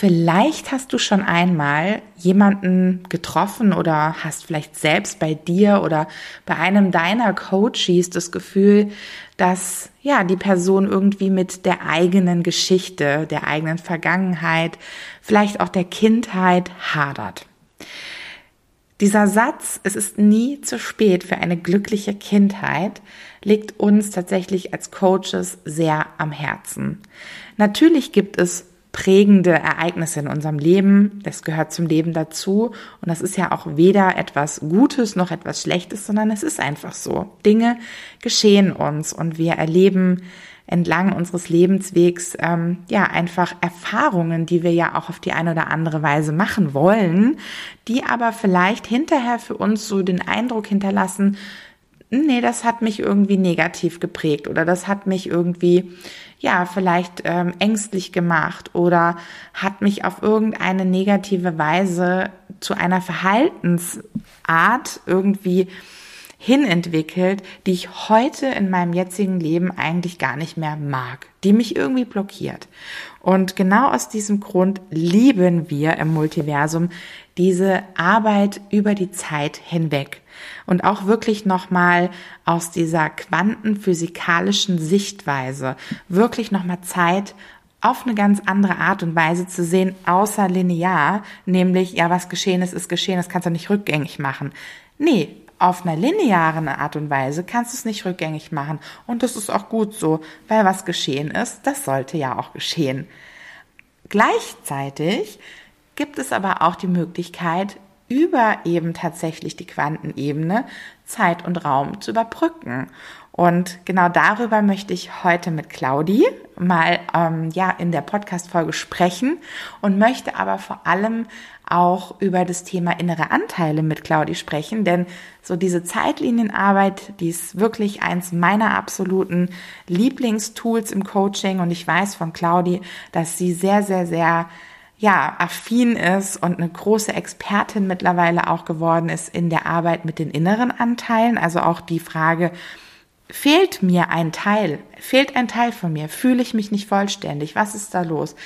Vielleicht hast du schon einmal jemanden getroffen oder hast vielleicht selbst bei dir oder bei einem deiner Coaches das Gefühl, dass ja die Person irgendwie mit der eigenen Geschichte, der eigenen Vergangenheit, vielleicht auch der Kindheit hadert. Dieser Satz, es ist nie zu spät für eine glückliche Kindheit, liegt uns tatsächlich als Coaches sehr am Herzen. Natürlich gibt es prägende Ereignisse in unserem Leben. Das gehört zum Leben dazu. Und das ist ja auch weder etwas Gutes noch etwas Schlechtes, sondern es ist einfach so. Dinge geschehen uns und wir erleben entlang unseres Lebenswegs ähm, ja einfach Erfahrungen, die wir ja auch auf die eine oder andere Weise machen wollen, die aber vielleicht hinterher für uns so den Eindruck hinterlassen, nee, das hat mich irgendwie negativ geprägt oder das hat mich irgendwie ja, vielleicht ähm, ängstlich gemacht oder hat mich auf irgendeine negative Weise zu einer Verhaltensart irgendwie hinentwickelt, die ich heute in meinem jetzigen Leben eigentlich gar nicht mehr mag, die mich irgendwie blockiert. Und genau aus diesem Grund lieben wir im Multiversum diese Arbeit über die Zeit hinweg und auch wirklich nochmal aus dieser quantenphysikalischen Sichtweise wirklich nochmal Zeit auf eine ganz andere Art und Weise zu sehen, außer linear, nämlich, ja, was geschehen ist, ist geschehen, das kannst du nicht rückgängig machen. Nee, auf einer linearen Art und Weise kannst du es nicht rückgängig machen. Und das ist auch gut so, weil was geschehen ist, das sollte ja auch geschehen. Gleichzeitig gibt es aber auch die Möglichkeit, über eben tatsächlich die Quantenebene Zeit und Raum zu überbrücken. Und genau darüber möchte ich heute mit Claudi mal ähm, ja in der Podcast-Folge sprechen und möchte aber vor allem auch über das Thema innere Anteile mit Claudi sprechen, denn so diese Zeitlinienarbeit, die ist wirklich eins meiner absoluten Lieblingstools im Coaching und ich weiß von Claudi, dass sie sehr, sehr, sehr ja, affin ist und eine große Expertin mittlerweile auch geworden ist in der Arbeit mit den inneren Anteilen. Also auch die Frage, fehlt mir ein Teil? Fehlt ein Teil von mir? Fühle ich mich nicht vollständig? Was ist da los?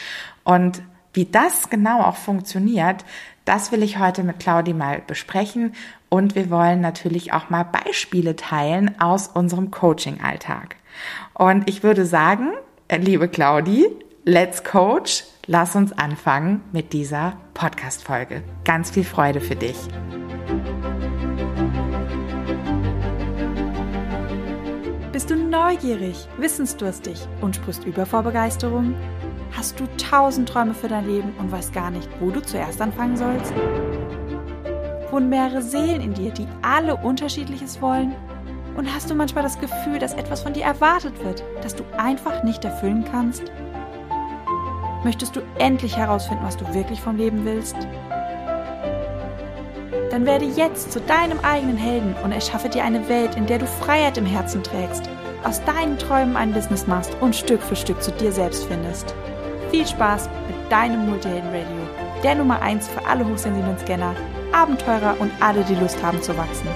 Und wie das genau auch funktioniert, das will ich heute mit Claudi mal besprechen. Und wir wollen natürlich auch mal Beispiele teilen aus unserem Coaching-Alltag. Und ich würde sagen, liebe Claudi, let's coach lass uns anfangen mit dieser Podcast-Folge. Ganz viel Freude für dich. Bist du neugierig, wissensdurstig und sprichst über vor Begeisterung? Hast du tausend Träume für dein Leben und weißt gar nicht, wo du zuerst anfangen sollst? Wohnen mehrere Seelen in dir, die alle unterschiedliches wollen? Und hast du manchmal das Gefühl, dass etwas von dir erwartet wird, das du einfach nicht erfüllen kannst? Möchtest du endlich herausfinden, was du wirklich vom Leben willst? Dann werde jetzt zu deinem eigenen Helden und erschaffe dir eine Welt, in der du Freiheit im Herzen trägst, aus deinen Träumen ein Business machst und Stück für Stück zu dir selbst findest. Viel Spaß mit deinem Multihelden Radio, der Nummer 1 für alle hochsensiblen Scanner, Abenteurer und alle, die Lust haben zu wachsen.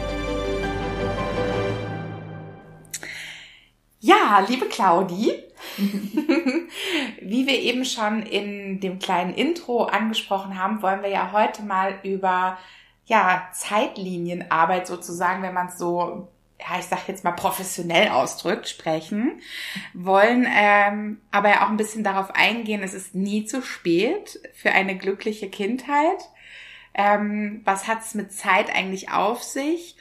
Ja, liebe Claudi, Wie wir eben schon in dem kleinen Intro angesprochen haben, wollen wir ja heute mal über ja, Zeitlinienarbeit sozusagen, wenn man es so, ja, ich sag jetzt mal professionell ausdrückt, sprechen. Wollen ähm, aber ja auch ein bisschen darauf eingehen, es ist nie zu spät für eine glückliche Kindheit. Ähm, was hat es mit Zeit eigentlich auf sich?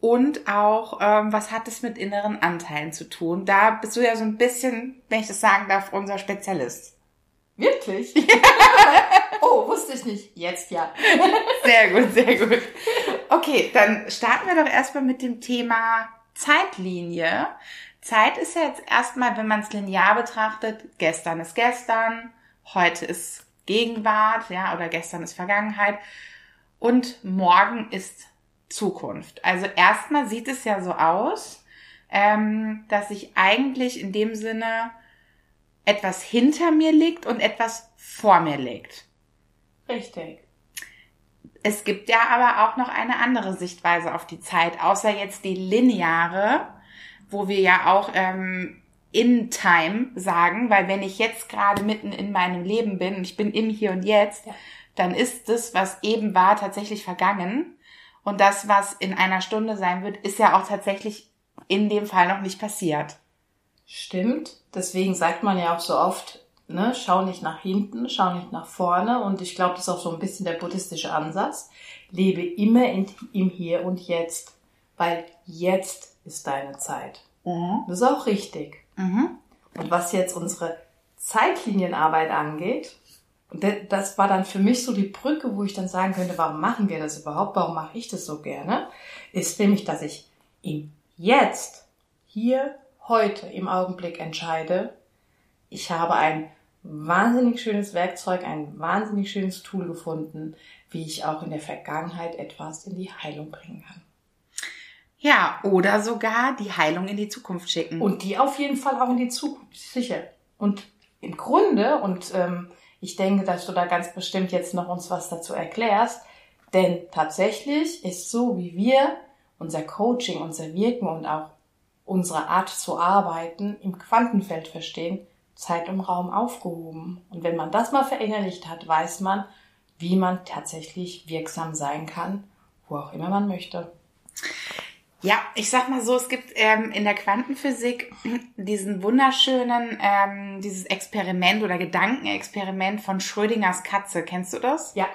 Und auch, ähm, was hat es mit inneren Anteilen zu tun? Da bist du ja so ein bisschen, wenn ich das sagen darf, unser Spezialist. Wirklich? oh, wusste ich nicht. Jetzt ja. sehr gut, sehr gut. Okay, dann starten wir doch erstmal mit dem Thema Zeitlinie. Zeit ist ja jetzt erstmal, wenn man es linear betrachtet, gestern ist gestern, heute ist Gegenwart, ja, oder gestern ist Vergangenheit und morgen ist Zukunft. Also erstmal sieht es ja so aus, ähm, dass ich eigentlich in dem Sinne etwas hinter mir liegt und etwas vor mir liegt. Richtig. Es gibt ja aber auch noch eine andere Sichtweise auf die Zeit, außer jetzt die lineare, wo wir ja auch ähm, in Time sagen, weil wenn ich jetzt gerade mitten in meinem Leben bin und ich bin im Hier und Jetzt, ja. dann ist das, was eben war, tatsächlich vergangen. Und das, was in einer Stunde sein wird, ist ja auch tatsächlich in dem Fall noch nicht passiert. Stimmt. Deswegen sagt man ja auch so oft, ne, schau nicht nach hinten, schau nicht nach vorne. Und ich glaube, das ist auch so ein bisschen der buddhistische Ansatz. Lebe immer in, im Hier und Jetzt, weil jetzt ist deine Zeit. Mhm. Das ist auch richtig. Mhm. Und was jetzt unsere Zeitlinienarbeit angeht, das war dann für mich so die Brücke, wo ich dann sagen könnte, warum machen wir das überhaupt? Warum mache ich das so gerne? Ist nämlich, dass ich im Jetzt, hier, heute, im Augenblick entscheide, ich habe ein wahnsinnig schönes Werkzeug, ein wahnsinnig schönes Tool gefunden, wie ich auch in der Vergangenheit etwas in die Heilung bringen kann. Ja, oder sogar die Heilung in die Zukunft schicken. Und die auf jeden Fall auch in die Zukunft, sicher. Und im Grunde, und ähm, ich denke, dass du da ganz bestimmt jetzt noch uns was dazu erklärst, denn tatsächlich ist so, wie wir unser Coaching, unser Wirken und auch unsere Art zu arbeiten im Quantenfeld verstehen, Zeit und Raum aufgehoben. Und wenn man das mal verinnerlicht hat, weiß man, wie man tatsächlich wirksam sein kann, wo auch immer man möchte. Ja, ich sag mal so, es gibt ähm, in der Quantenphysik diesen wunderschönen, ähm, dieses Experiment oder Gedankenexperiment von Schrödingers Katze. Kennst du das? Ja.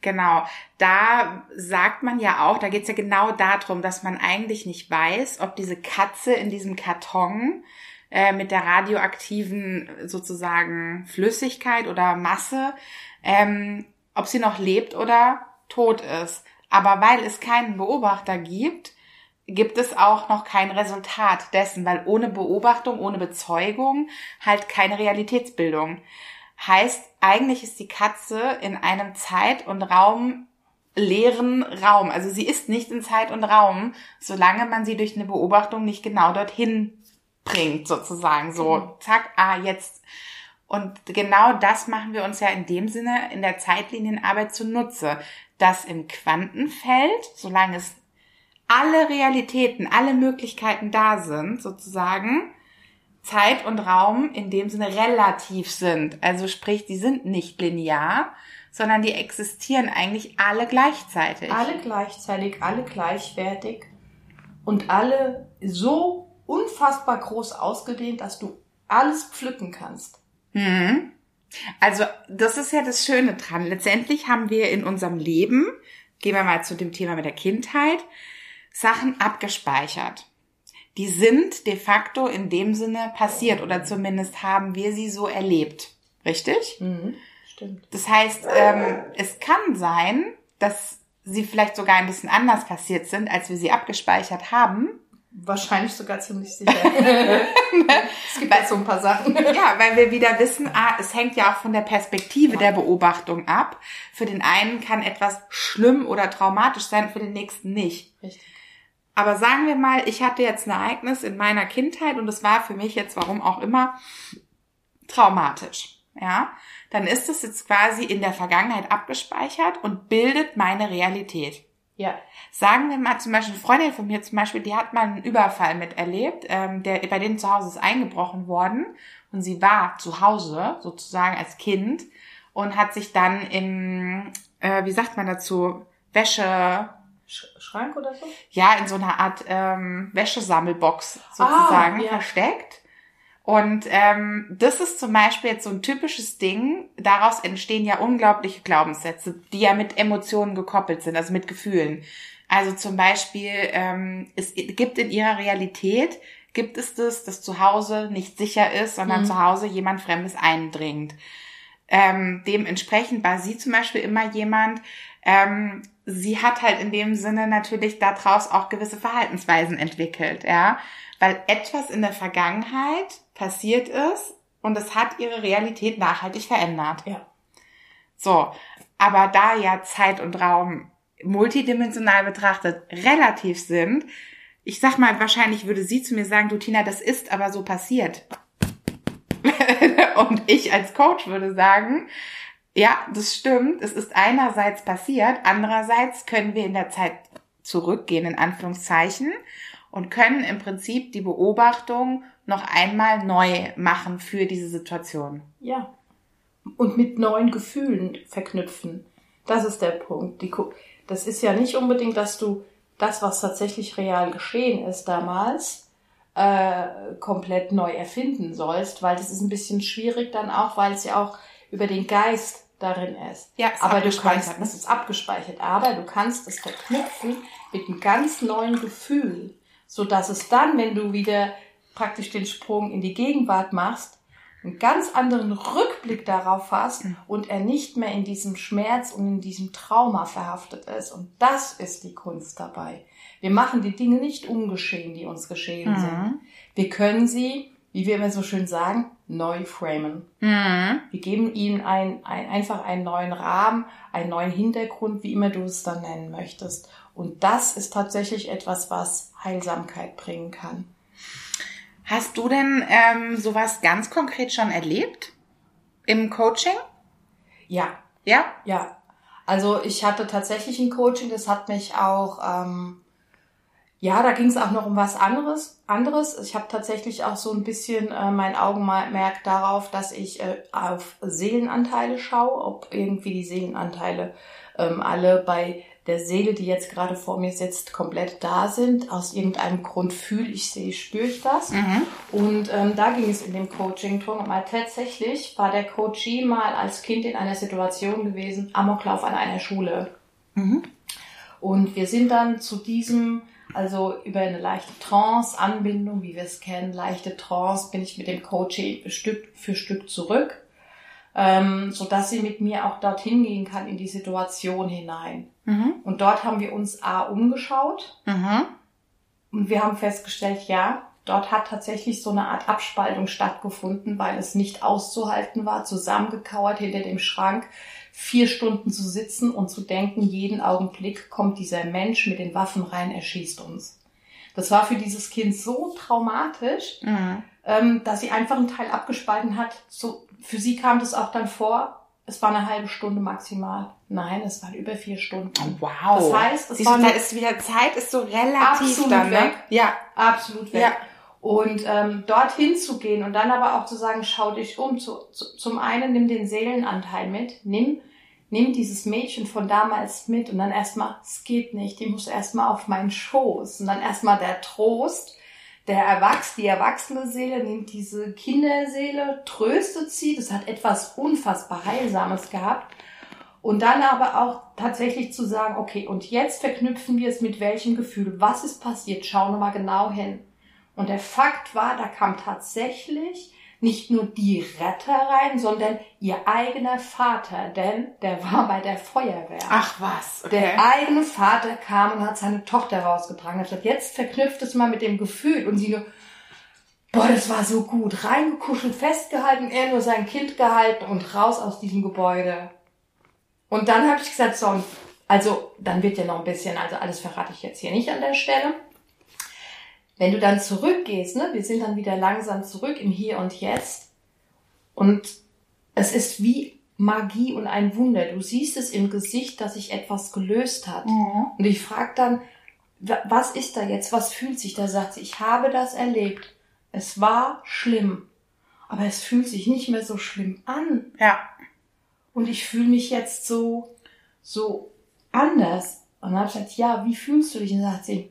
Genau. Da sagt man ja auch, da geht's ja genau darum, dass man eigentlich nicht weiß, ob diese Katze in diesem Karton äh, mit der radioaktiven sozusagen Flüssigkeit oder Masse, ähm, ob sie noch lebt oder tot ist. Aber weil es keinen Beobachter gibt, gibt es auch noch kein Resultat dessen, weil ohne Beobachtung, ohne Bezeugung halt keine Realitätsbildung. Heißt, eigentlich ist die Katze in einem Zeit und Raum leeren Raum. Also sie ist nicht in Zeit und Raum, solange man sie durch eine Beobachtung nicht genau dorthin bringt, sozusagen. So, mhm. zack, ah, jetzt. Und genau das machen wir uns ja in dem Sinne in der Zeitlinienarbeit zunutze, dass im Quantenfeld, solange es alle Realitäten, alle Möglichkeiten da sind, sozusagen, Zeit und Raum in dem Sinne relativ sind. Also sprich, die sind nicht linear, sondern die existieren eigentlich alle gleichzeitig. Alle gleichzeitig, alle gleichwertig und alle so unfassbar groß ausgedehnt, dass du alles pflücken kannst. Mhm. Also das ist ja das Schöne dran. Letztendlich haben wir in unserem Leben, gehen wir mal zu dem Thema mit der Kindheit, Sachen abgespeichert. Die sind de facto in dem Sinne passiert oder zumindest haben wir sie so erlebt. Richtig? Mhm, stimmt. Das heißt, ähm, es kann sein, dass sie vielleicht sogar ein bisschen anders passiert sind, als wir sie abgespeichert haben. Wahrscheinlich sogar ziemlich sicher. es gibt halt so ein paar Sachen. ja, weil wir wieder wissen, ah, es hängt ja auch von der Perspektive ja. der Beobachtung ab. Für den einen kann etwas schlimm oder traumatisch sein, für den nächsten nicht. Richtig. Aber sagen wir mal, ich hatte jetzt ein Ereignis in meiner Kindheit und es war für mich jetzt, warum auch immer, traumatisch. Ja, dann ist es jetzt quasi in der Vergangenheit abgespeichert und bildet meine Realität. Ja. Sagen wir mal zum Beispiel, eine Freundin von mir zum Beispiel, die hat mal einen Überfall miterlebt, ähm, der bei denen zu Hause ist eingebrochen worden und sie war zu Hause sozusagen als Kind und hat sich dann im, äh, wie sagt man dazu, Wäsche, Schrank oder so? Ja, in so einer Art ähm, Wäschesammelbox sozusagen ah, ja. versteckt. Und ähm, das ist zum Beispiel jetzt so ein typisches Ding. Daraus entstehen ja unglaubliche Glaubenssätze, die ja mit Emotionen gekoppelt sind, also mit Gefühlen. Also zum Beispiel, ähm, es gibt in ihrer Realität, gibt es das, dass zu Hause nicht sicher ist, sondern mhm. zu Hause jemand Fremdes eindringt. Ähm, dementsprechend war sie zum Beispiel immer jemand, ähm, sie hat halt in dem Sinne natürlich daraus auch gewisse Verhaltensweisen entwickelt, ja, weil etwas in der Vergangenheit passiert ist und es hat ihre Realität nachhaltig verändert. Ja. So, aber da ja Zeit und Raum multidimensional betrachtet relativ sind, ich sag mal, wahrscheinlich würde sie zu mir sagen, du Tina, das ist aber so passiert. und ich als Coach würde sagen, ja, das stimmt. Es ist einerseits passiert, andererseits können wir in der Zeit zurückgehen, in Anführungszeichen, und können im Prinzip die Beobachtung noch einmal neu machen für diese Situation. Ja. Und mit neuen Gefühlen verknüpfen. Das ist der Punkt. Die, das ist ja nicht unbedingt, dass du das, was tatsächlich real geschehen ist damals, äh, komplett neu erfinden sollst, weil das ist ein bisschen schwierig dann auch, weil es ja auch über den Geist darin ist. Ja, ist aber du kannst, das ist abgespeichert, aber du kannst es verknüpfen mit einem ganz neuen Gefühl, so dass es dann, wenn du wieder praktisch den Sprung in die Gegenwart machst, einen ganz anderen Rückblick darauf hast mhm. und er nicht mehr in diesem Schmerz und in diesem Trauma verhaftet ist. Und das ist die Kunst dabei. Wir machen die Dinge nicht ungeschehen, die uns geschehen mhm. sind. Wir können sie, wie wir immer so schön sagen, neu framen. Mhm. Wir geben ihnen ein, ein, einfach einen neuen Rahmen, einen neuen Hintergrund, wie immer du es dann nennen möchtest. Und das ist tatsächlich etwas, was Heilsamkeit bringen kann. Hast du denn ähm, sowas ganz konkret schon erlebt im Coaching? Ja. Ja? Ja. Also ich hatte tatsächlich ein Coaching, das hat mich auch, ähm, ja, da ging es auch noch um was anderes. anderes. Ich habe tatsächlich auch so ein bisschen äh, mein Augenmerk darauf, dass ich äh, auf Seelenanteile schaue, ob irgendwie die Seelenanteile ähm, alle bei der Seele, die jetzt gerade vor mir sitzt, komplett da sind. Aus irgendeinem Grund fühle ich sie, spüre ich das. Mhm. Und ähm, da ging es in dem Coaching drum. Mal tatsächlich war der Coachie mal als Kind in einer Situation gewesen, Amoklauf an einer Schule. Mhm. Und wir sind dann zu diesem, also über eine leichte Trance-Anbindung, wie wir es kennen, leichte Trance, bin ich mit dem Coaching Stück für Stück zurück ähm, so dass sie mit mir auch dorthin gehen kann in die Situation hinein. Mhm. Und dort haben wir uns A umgeschaut mhm. und wir haben festgestellt, ja, dort hat tatsächlich so eine Art Abspaltung stattgefunden, weil es nicht auszuhalten war, zusammengekauert hinter dem Schrank, vier Stunden zu sitzen und zu denken, jeden Augenblick kommt dieser Mensch mit den Waffen rein, erschießt uns. Das war für dieses Kind so traumatisch, mhm. ähm, dass sie einfach einen Teil abgespalten hat. So, für sie kam das auch dann vor, es war eine halbe Stunde maximal. Nein, es waren über vier Stunden. Oh, wow. Das heißt, es Siehst war du, da ist wieder Zeit, ist so relativ absolut dann, ne? weg. Ja, absolut weg. Ja. Und ähm, dorthin zu gehen und dann aber auch zu sagen, schau dich um. Zu, zu, zum einen nimm den Seelenanteil mit, nimm, nimm dieses Mädchen von damals mit und dann erstmal, es geht nicht, die muss erstmal auf meinen Schoß. Und dann erstmal der Trost, der Erwachs, die erwachsene Seele nimmt diese Kinderseele, tröstet sie, das hat etwas unfassbar Heilsames gehabt. Und dann aber auch tatsächlich zu sagen, okay, und jetzt verknüpfen wir es mit welchem Gefühl? Was ist passiert? Schauen wir mal genau hin. Und der Fakt war, da kam tatsächlich nicht nur die Retter rein, sondern ihr eigener Vater, denn der war bei der Feuerwehr. Ach was. Okay. Der eigene Vater kam und hat seine Tochter rausgetragen. Er hat gesagt, jetzt verknüpft es mal mit dem Gefühl. Und sie nur, boah, das war so gut. Reingekuschelt, festgehalten, er nur sein Kind gehalten und raus aus diesem Gebäude. Und dann habe ich gesagt, so, also dann wird ja noch ein bisschen, also alles verrate ich jetzt hier nicht an der Stelle. Wenn du dann zurückgehst, ne, wir sind dann wieder langsam zurück im Hier und Jetzt und es ist wie Magie und ein Wunder. Du siehst es im Gesicht, dass sich etwas gelöst hat. Mhm. Und ich frage dann, was ist da jetzt? Was fühlt sich da? Sagt sie, ich habe das erlebt. Es war schlimm. Aber es fühlt sich nicht mehr so schlimm an. Ja. Und ich fühle mich jetzt so, so anders. Und dann habe ich gesagt, ja, wie fühlst du dich? Und dann sagt sie,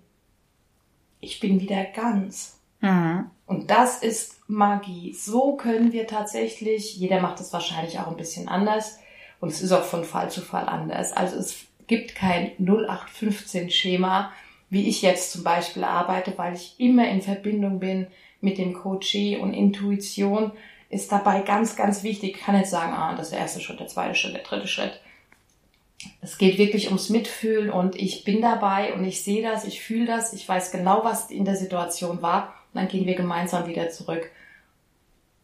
ich bin wieder ganz. Mhm. Und das ist Magie. So können wir tatsächlich, jeder macht es wahrscheinlich auch ein bisschen anders und es ist auch von Fall zu Fall anders. Also es gibt kein 0815 Schema, wie ich jetzt zum Beispiel arbeite, weil ich immer in Verbindung bin mit dem Coachee und Intuition ist dabei ganz, ganz wichtig. Ich kann jetzt sagen, ah, das ist der erste Schritt, der zweite Schritt, der dritte Schritt es geht wirklich ums Mitfühlen und ich bin dabei und ich sehe das, ich fühle das, ich weiß genau, was in der Situation war und dann gehen wir gemeinsam wieder zurück.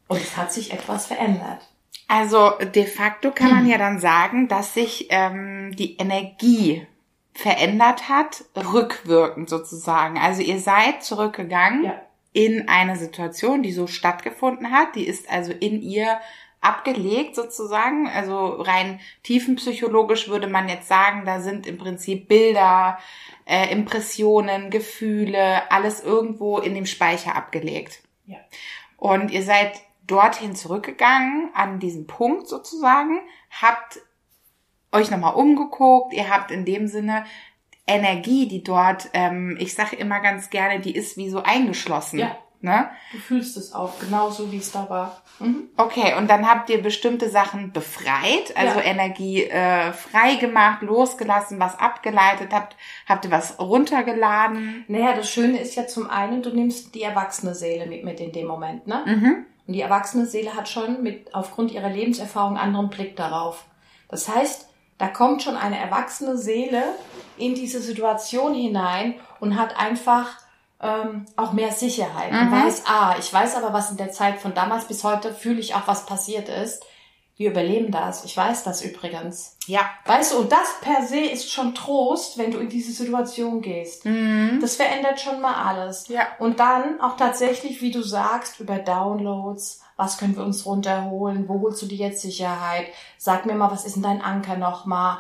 Und es hat sich etwas verändert. Also de facto kann man ja dann sagen, dass sich ähm, die Energie verändert hat, rückwirkend sozusagen. Also ihr seid zurückgegangen ja. in eine Situation, die so stattgefunden hat, die ist also in ihr abgelegt sozusagen. Also rein tiefenpsychologisch würde man jetzt sagen, da sind im Prinzip Bilder, äh, Impressionen, Gefühle, alles irgendwo in dem Speicher abgelegt. Ja. Und ihr seid dorthin zurückgegangen, an diesen Punkt sozusagen, habt euch nochmal umgeguckt, ihr habt in dem Sinne Energie, die dort, ähm, ich sage immer ganz gerne, die ist wie so eingeschlossen. Ja. Ne? Du fühlst es auch, genauso wie es da war. Mhm. Okay, und dann habt ihr bestimmte Sachen befreit, also Ja. Energie äh, frei gemacht, losgelassen, was abgeleitet habt, habt ihr was runtergeladen. Naja, das Schöne ist ja zum einen, du nimmst die erwachsene Seele mit, mit in dem Moment, ne? Mhm. Und die erwachsene Seele hat schon mit, aufgrund ihrer Lebenserfahrung einen anderen Blick darauf. Das heißt, da kommt schon eine erwachsene Seele in diese Situation hinein und hat einfach ähm, auch mehr Sicherheit. Mhm. weiß, ah, ich weiß aber, was in der Zeit von damals bis heute fühle ich auch, was passiert ist. Wir überleben das. Ich weiß das übrigens. Ja. Weißt du, und das per se ist schon Trost, wenn du in diese Situation gehst. Mhm. Das verändert schon mal alles. Ja. Und dann auch tatsächlich, wie du sagst, über Downloads, was können wir uns runterholen, wo holst du dir jetzt Sicherheit, sag mir mal, was ist denn dein Anker nochmal,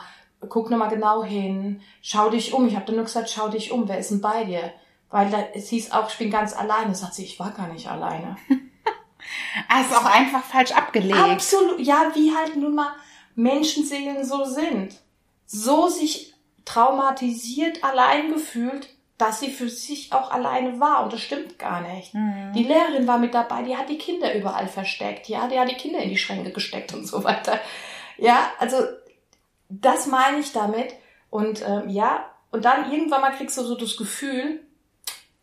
guck nochmal genau hin, schau dich um, ich habe dir nur gesagt, schau dich um, wer ist denn bei dir? Weil da, es hieß auch, ich bin ganz alleine, sagt sie, ich war gar nicht alleine. Ah, ist auch einfach falsch abgelegt. Absolut, ja, wie halt nun mal Menschenseelen so sind. So sich traumatisiert allein gefühlt, dass sie für sich auch alleine war. Und das stimmt gar nicht. Mhm. Die Lehrerin war mit dabei, die hat die Kinder überall versteckt. Ja, die hat die Kinder in die Schränke gesteckt und so weiter. Ja, also das meine ich damit. Und ähm, ja, und dann irgendwann mal kriegst du so das Gefühl,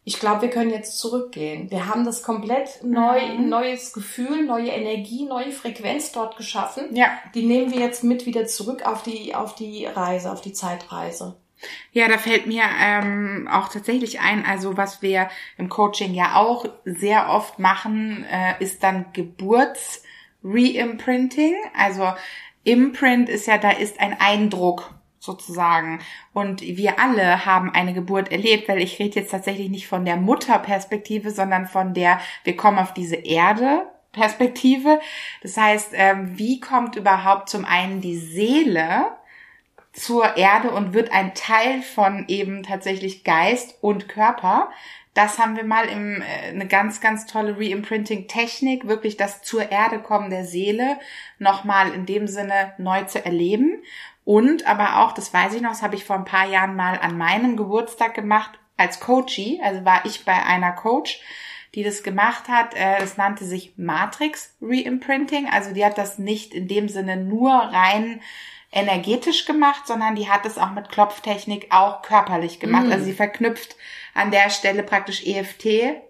ich glaube, wir können jetzt zurückgehen. Wir haben das komplett neu, Mhm. neues Gefühl, neue Energie, neue Frequenz dort geschaffen. Ja. Die nehmen wir jetzt mit wieder zurück auf die, auf die Reise, auf die Zeitreise. Ja, da fällt mir ähm, auch tatsächlich ein, also was wir im Coaching ja auch sehr oft machen, äh, ist dann Geburts-Reimprinting. Also Imprint ist ja, da ist ein Eindruck sozusagen. Und wir alle haben eine Geburt erlebt, weil ich rede jetzt tatsächlich nicht von der Mutterperspektive, sondern von der, wir kommen auf diese Erde Perspektive. Das heißt, ähm, wie kommt überhaupt zum einen die Seele zur Erde und wird ein Teil von eben tatsächlich Geist und Körper. Das haben wir mal im, äh, eine ganz, ganz tolle Reimprinting-Technik, wirklich das zur Erde kommen der Seele nochmal in dem Sinne neu zu erleben. Und aber auch, das weiß ich noch, das habe ich vor ein paar Jahren mal an meinem Geburtstag gemacht als Coachie. Also war ich bei einer Coach, die das gemacht hat. Äh, Das nannte sich Matrix Reimprinting. Also die hat das nicht in dem Sinne nur rein energetisch gemacht, sondern die hat es auch mit Klopftechnik auch körperlich gemacht. Mhm. Also sie verknüpft an der Stelle praktisch EFT.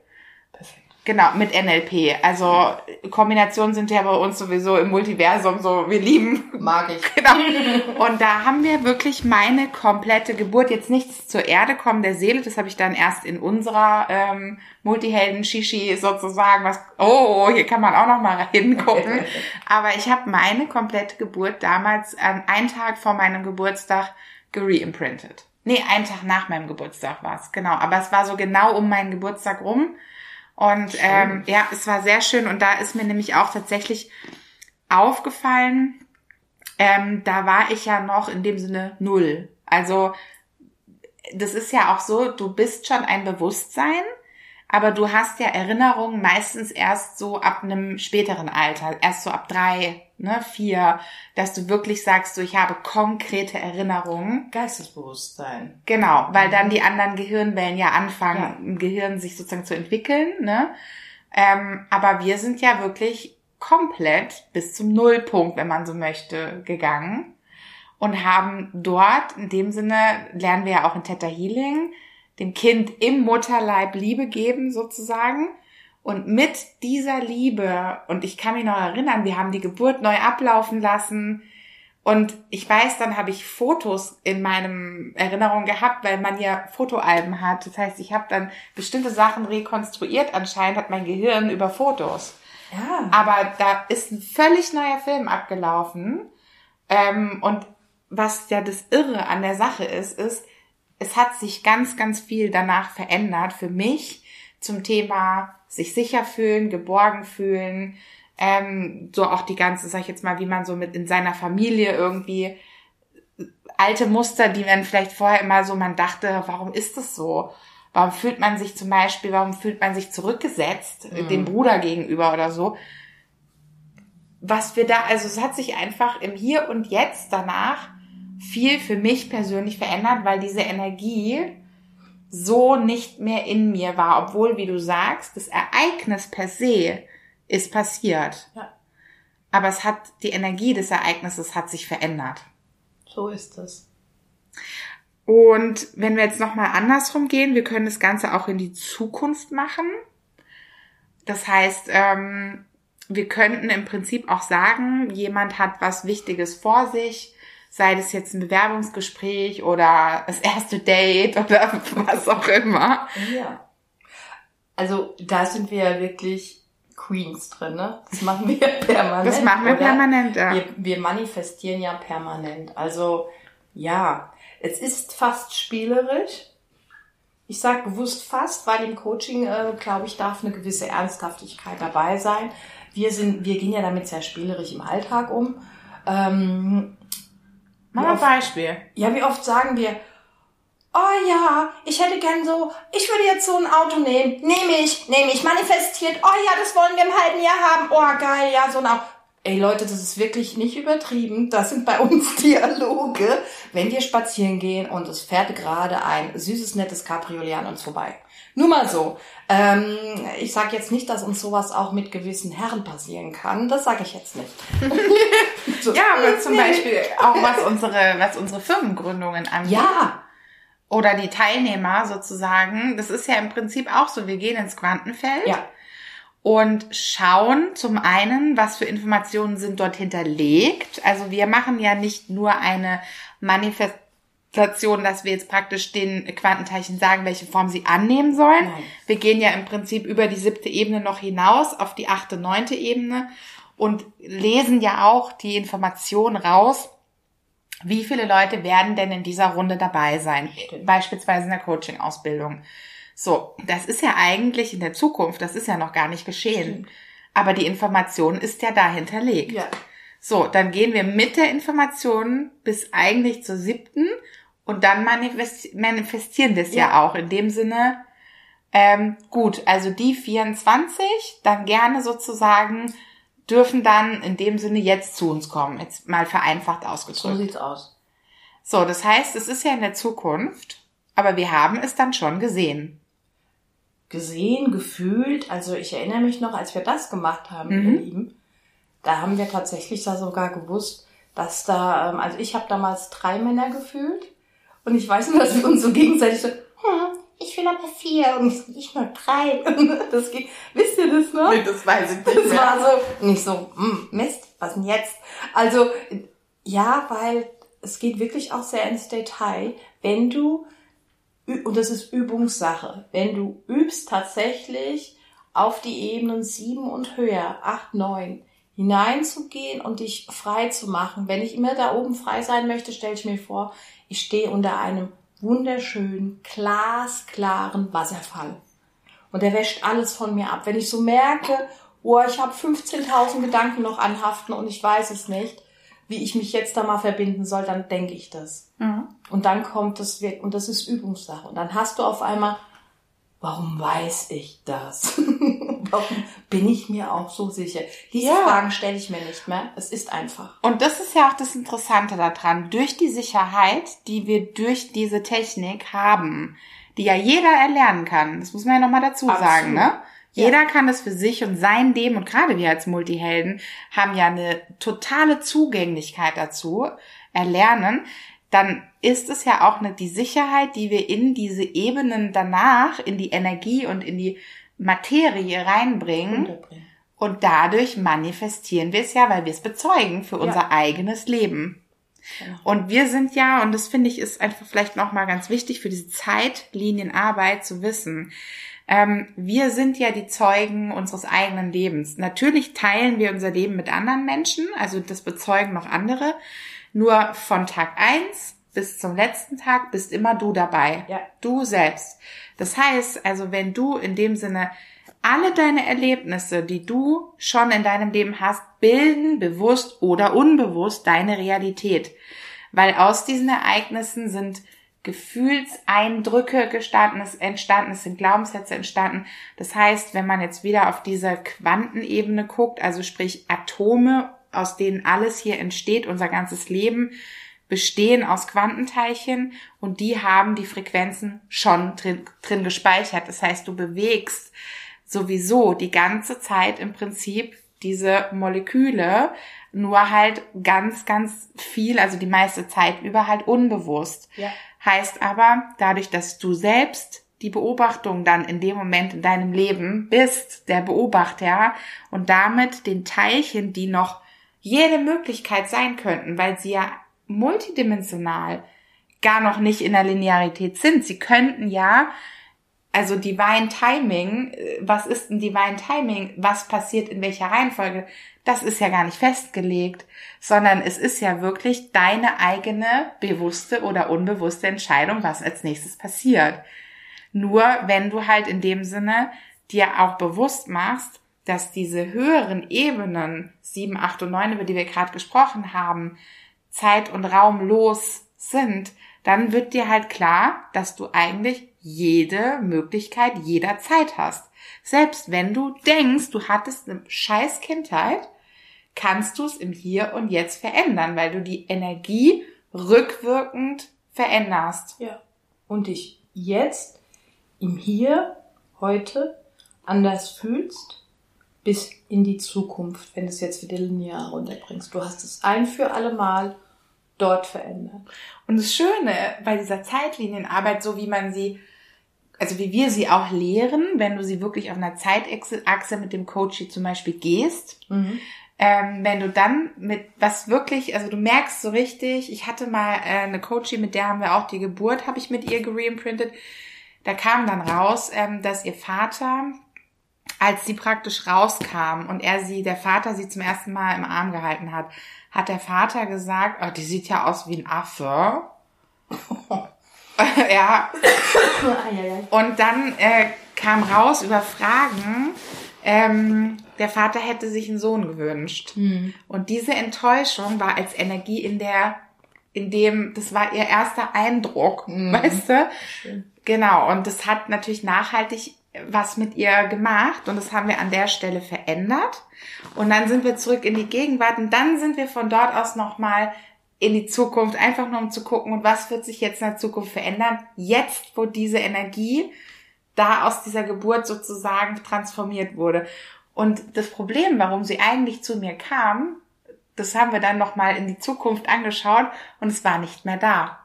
Genau, mit NLP. Also Kombinationen sind ja bei uns sowieso im Multiversum so, wir lieben. Mag ich. Genau. Und da haben wir wirklich meine komplette Geburt, jetzt nichts zur Erde kommen der Seele, das habe ich dann erst in unserer ähm, Multihelden-Shishi sozusagen, was, oh, hier kann man auch noch mal hingucken. Aber ich habe meine komplette Geburt damals an einen Tag vor meinem Geburtstag gereimprintet. Nee, einen Tag nach meinem Geburtstag war es, genau. Aber es war so genau um meinen Geburtstag rum. Und ähm, ja, es war sehr schön. Und da ist mir nämlich auch tatsächlich aufgefallen, ähm, da war ich ja noch in dem Sinne null. Also das ist ja auch so, du bist schon ein Bewusstsein, aber du hast ja Erinnerungen meistens erst so ab einem späteren Alter, erst so ab drei, ne, vier, dass du wirklich sagst, so ich habe konkrete Erinnerungen. Geistesbewusstsein. Genau, weil dann die anderen Gehirnwellen ja anfangen, Ja. im Gehirn sich sozusagen zu entwickeln, ne? Ähm, aber wir sind ja wirklich komplett bis zum Nullpunkt, wenn man so möchte, gegangen und haben dort, in dem Sinne, lernen wir ja auch in Theta Healing, dem Kind im Mutterleib Liebe geben sozusagen. Und mit dieser Liebe, und ich kann mich noch erinnern, wir haben die Geburt neu ablaufen lassen, und ich weiß, dann habe ich Fotos in meinem Erinnerung gehabt, weil man ja Fotoalben hat. Das heißt, ich habe dann bestimmte Sachen rekonstruiert. Anscheinend hat mein Gehirn über Fotos. Ja. Aber da ist ein völlig neuer Film abgelaufen. Ähm, und was ja das Irre an der Sache ist, ist, es hat sich ganz, ganz viel danach verändert für mich zum Thema sich sicher fühlen, geborgen fühlen, ähm, so auch die ganze, sag ich jetzt mal, wie man so mit in seiner Familie irgendwie alte Muster, die man vielleicht vorher immer so, man dachte, warum ist das so? Warum fühlt man sich zum Beispiel, warum fühlt man sich zurückgesetzt mhm. dem Bruder gegenüber oder so? Was wir da, also es hat sich einfach im Hier und Jetzt danach viel für mich persönlich verändert, weil diese Energie so nicht mehr in mir war, obwohl, wie du sagst, das Ereignis per se ist passiert. Ja. Aber es hat, die Energie des Ereignisses hat sich verändert. So ist es. Und wenn wir jetzt nochmal andersrum gehen, wir können das Ganze auch in die Zukunft machen. Das heißt, ähm, wir könnten im Prinzip auch sagen, jemand hat was Wichtiges vor sich, sei das jetzt ein Bewerbungsgespräch oder das erste Date oder was auch immer. Ja. Also da sind wir ja wirklich Queens drin, ne? Das machen wir permanent. Das machen wir oder? permanent, ja. Wir, wir manifestieren ja permanent. Also ja, es ist fast spielerisch. Ich sage bewusst fast, weil im Coaching, äh, glaube ich, darf eine gewisse Ernsthaftigkeit dabei sein. Wir sind, wir gehen ja damit sehr spielerisch im Alltag um. Ähm, Mach mal ein Beispiel. Ja, wie oft sagen wir, oh ja, ich hätte gern so, ich würde jetzt so ein Auto nehmen. Nehme ich, nehme ich, manifestiert. Oh ja, das wollen wir im halben Jahr haben. Oh geil, ja, so ein Auto. Ey Leute, das ist wirklich nicht übertrieben. Das sind bei uns Dialoge, wenn wir spazieren gehen und es fährt gerade ein süßes, nettes Cabriolet an uns vorbei. Nur mal so. Ähm, ich sage jetzt nicht, dass uns sowas auch mit gewissen Herren passieren kann. Das sage ich jetzt nicht. so. Ja, aber zum Beispiel auch was unsere, was unsere Firmengründungen angeht. Ja. Oder die Teilnehmer sozusagen. Das ist ja im Prinzip auch so. Wir gehen ins Quantenfeld. Ja. Und schauen zum einen, was für Informationen sind dort hinterlegt. Also wir machen ja nicht nur eine Manifestation Station, dass wir jetzt praktisch den Quantenteilchen sagen, welche Form sie annehmen sollen. Nein. Wir gehen ja im Prinzip über die siebte Ebene noch hinaus auf die achte, neunte Ebene und lesen ja auch die Information raus, wie viele Leute werden denn in dieser Runde dabei sein, Stimmt. beispielsweise in der Coaching-Ausbildung. So, das ist ja eigentlich in der Zukunft, das ist ja noch gar nicht geschehen. Stimmt. Aber die Information ist ja da hinterlegt. Ja. So, dann gehen wir mit der Information bis eigentlich zur siebten und dann manifestieren wir es ja. ja auch in dem Sinne, ähm, gut, also die 24 dann gerne sozusagen dürfen dann in dem Sinne jetzt zu uns kommen. Jetzt mal vereinfacht ausgedrückt. So sieht's aus. So, das heißt, es ist ja in der Zukunft, aber wir haben es dann schon gesehen. Gesehen, gefühlt. Also ich erinnere mich noch, als wir das gemacht haben, mhm. ihr Lieben, da haben wir tatsächlich da sogar gewusst, dass da, ähm, also ich habe damals drei Männer gefühlt und ich weiß nur, dass wir uns so gegenseitig so, hm, ich will aber vier und ich, ich nur drei. Das ging, wisst ihr das noch? Nee, das weiß ich nicht Das mehr. war so, nicht so, hm, Mist, was denn jetzt? Also, ja, weil es geht wirklich auch sehr ins Detail. Wenn du, und das ist Übungssache, wenn du übst tatsächlich auf die Ebenen sieben und höher, acht, neun, hineinzugehen und dich frei zu machen. Wenn ich immer da oben frei sein möchte, stelle ich mir vor, ich stehe unter einem wunderschönen, glasklaren Wasserfall. Und der wäscht alles von mir ab. Wenn ich so merke, oh, ich habe 15.000 Gedanken noch anhaften und ich weiß es nicht, wie ich mich jetzt da mal verbinden soll, dann denke ich das. Mhm. Und dann kommt das weg und das ist Übungssache. Und dann hast du auf einmal, warum weiß ich das? Bin ich mir auch so sicher? Diese ja. Fragen stelle ich mir nicht mehr. Es ist einfach. Und das ist ja auch das Interessante daran. Durch die Sicherheit, die wir durch diese Technik haben, die ja jeder erlernen kann, das muss man ja nochmal dazu Absolut. sagen, ne? Jeder ja. kann das für sich und sein Leben und gerade wir als Multihelden haben ja eine totale Zugänglichkeit dazu erlernen. Dann ist es ja auch eine, die Sicherheit, die wir in diese Ebenen danach, in die Energie und in die Materie reinbringen. Und dadurch manifestieren wir es ja, weil wir es bezeugen für unser ja. eigenes Leben. Genau. Und wir sind ja, und das finde ich ist einfach vielleicht nochmal ganz wichtig für diese Zeitlinienarbeit zu wissen, ähm, wir sind ja die Zeugen unseres eigenen Lebens. Natürlich teilen wir unser Leben mit anderen Menschen, also das bezeugen noch andere. Nur von Tag eins bis zum letzten Tag bist immer du dabei. Ja. Du selbst. Das heißt, also wenn du in dem Sinne alle deine Erlebnisse, die du schon in deinem Leben hast, bilden bewusst oder unbewusst deine Realität. Weil aus diesen Ereignissen sind Gefühlseindrücke gestanden, es entstanden, es sind Glaubenssätze entstanden. Das heißt, wenn man jetzt wieder auf diese Quantenebene guckt, also sprich Atome, aus denen alles hier entsteht, unser ganzes Leben, bestehen aus Quantenteilchen und die haben die Frequenzen schon drin, drin gespeichert. Das heißt, du bewegst sowieso die ganze Zeit im Prinzip diese Moleküle, nur halt ganz, ganz viel, also die meiste Zeit über halt unbewusst. Ja. Heißt aber, dadurch, dass du selbst die Beobachtung dann in dem Moment in deinem Leben bist, der Beobachter und damit den Teilchen, die noch jede Möglichkeit sein könnten, weil sie ja multidimensional gar noch nicht in der Linearität sind. Sie könnten ja, also Divine Timing, äh, was ist ein Divine Timing? Was passiert in welcher Reihenfolge? Das ist ja gar nicht festgelegt, sondern es ist ja wirklich deine eigene bewusste oder unbewusste Entscheidung, was als nächstes passiert. Nur wenn du halt in dem Sinne dir auch bewusst machst, dass diese höheren Ebenen, 7, 8 und 9, über die wir gerade gesprochen haben, Zeit und Raum los sind, dann wird dir halt klar, dass du eigentlich jede Möglichkeit jederzeit hast. Selbst wenn du denkst, du hattest eine scheiß Kindheit, kannst du es im Hier und Jetzt verändern, weil du die Energie rückwirkend veränderst. Ja. Und dich jetzt im Hier, heute anders fühlst bis in die Zukunft, wenn du es jetzt wieder linear runterbringst. Du hast es ein für alle Mal dort verändert. Und das Schöne bei dieser Zeitlinienarbeit, so wie man sie, also wie wir sie auch lehren, wenn du sie wirklich auf einer Zeitachse mit dem Coachie zum Beispiel gehst, mhm. ähm, wenn du dann mit was wirklich, also du merkst so richtig, ich hatte mal äh, eine Coachie, mit der haben wir auch die Geburt, habe ich mit ihr gereimprintet. Da kam dann raus, ähm, dass ihr Vater als sie praktisch rauskam und er sie, der Vater sie zum ersten Mal im Arm gehalten hat, hat der Vater gesagt, oh, die sieht ja aus wie ein Affe. ja. Und dann äh, kam raus über Fragen, ähm, der Vater hätte sich einen Sohn gewünscht. Mhm. Und diese Enttäuschung war als Energie in der, in dem, das war ihr erster Eindruck, mhm. weißt du? Schön. Genau. Und das hat natürlich nachhaltig was mit ihr gemacht und das haben wir an der Stelle verändert. Und dann sind wir zurück in die Gegenwart und dann sind wir von dort aus nochmal in die Zukunft, einfach nur um zu gucken, und was wird sich jetzt in der Zukunft verändern, jetzt wo diese Energie da aus dieser Geburt sozusagen transformiert wurde. Und das Problem, warum sie eigentlich zu mir kam, das haben wir dann nochmal in die Zukunft angeschaut und es war nicht mehr da.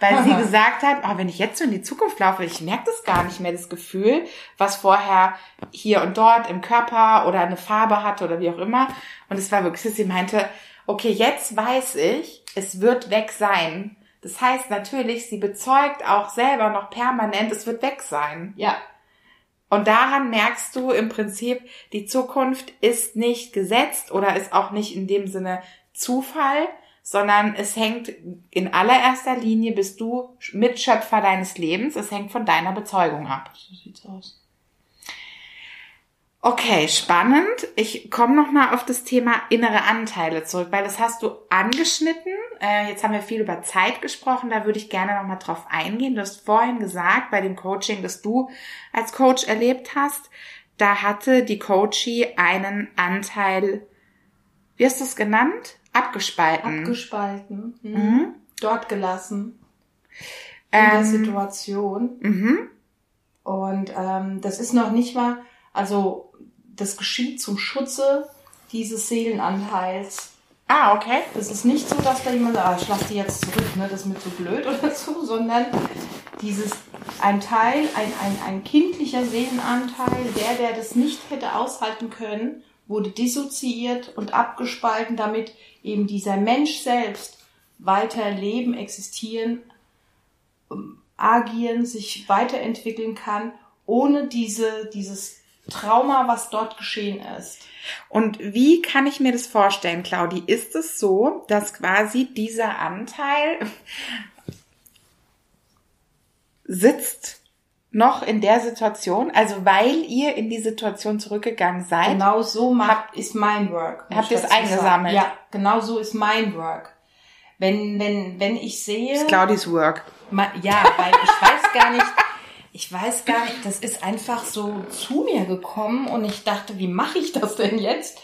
Weil sie gesagt hat, oh, wenn ich jetzt so in die Zukunft laufe, ich merke das gar nicht mehr, das Gefühl, was vorher hier und dort im Körper oder eine Farbe hatte oder wie auch immer. Und es war wirklich, sie meinte, okay, jetzt weiß ich, es wird weg sein. Das heißt natürlich, sie bezeugt auch selber noch permanent, es wird weg sein. Ja. Und daran merkst du im Prinzip, die Zukunft ist nicht gesetzt oder ist auch nicht in dem Sinne Zufall, sondern es hängt in allererster Linie bist du Mitschöpfer deines Lebens. Es hängt von deiner Bezeugung ab. So sieht's aus. Okay, spannend. Ich komme noch mal auf das Thema innere Anteile zurück, weil das hast du angeschnitten. Äh, jetzt haben wir viel über Zeit gesprochen. Da würde ich gerne noch mal drauf eingehen. Du hast vorhin gesagt bei dem Coaching, das du als Coach erlebt hast, da hatte die Coachie einen Anteil. Wie hast du es genannt? Abgespalten. Abgespalten. Mhm. Mhm. Dort gelassen. In ähm, der Situation. Mhm. Und ähm, das ist noch nicht mal, also das geschieht zum Schutze dieses Seelenanteils. Ah, okay. Das ist nicht so, dass da jemand sagt, ah, ich lasse die jetzt zurück, ne, das ist mir zu blöd oder so, sondern dieses, ein Teil, ein, ein, ein kindlicher Seelenanteil, der, der das nicht hätte aushalten können, wurde dissoziiert und abgespalten, damit eben dieser Mensch selbst weiter leben, existieren, ähm, agieren, sich weiterentwickeln kann, ohne diese, dieses Trauma, was dort geschehen ist. Und wie kann ich mir das vorstellen, Claudi? Ist es so, dass quasi dieser Anteil sitzt noch in der Situation, also weil ihr in die Situation zurückgegangen seid. Genau so macht, ist mein Work. Habt ihr es eingesammelt? Ja, genau so ist mein Work. Wenn, wenn, wenn ich sehe. Das ist Claudis Work. Ja, weil ich weiß gar nicht, ich weiß gar nicht, das ist einfach so zu mir gekommen und ich dachte, wie mache ich das denn jetzt?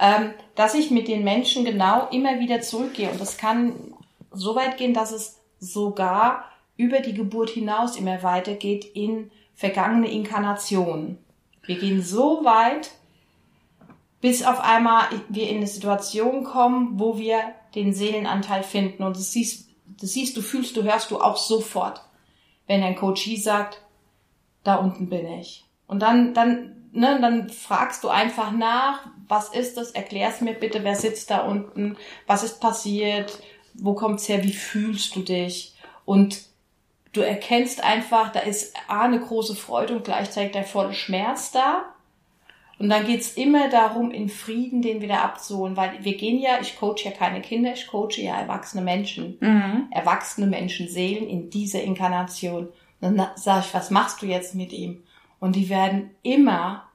Ähm, dass ich mit den Menschen genau immer wieder zurückgehe. Und das kann so weit gehen, dass es sogar über die Geburt hinaus immer weitergeht in vergangene Inkarnationen. Wir gehen so weit, bis auf einmal wir in eine Situation kommen, wo wir den Seelenanteil finden. Und das siehst, das siehst du, fühlst du, hörst du auch sofort, wenn ein Coachie sagt, da unten bin ich. Und dann, dann, ne, dann fragst du einfach nach, was ist das? Erklär's mir bitte, wer sitzt da unten? Was ist passiert? Wo kommt's her? Wie fühlst du dich? Und du erkennst einfach, da ist A, eine große Freude und gleichzeitig der volle Schmerz da. Und dann geht's immer darum, in Frieden den wieder abzuholen, weil wir gehen ja, ich coache ja keine Kinder, ich coache ja erwachsene Menschen, mhm. erwachsene Menschenseelen in dieser Inkarnation. Und dann sage ich, was machst du jetzt mit ihm? Und die werden immer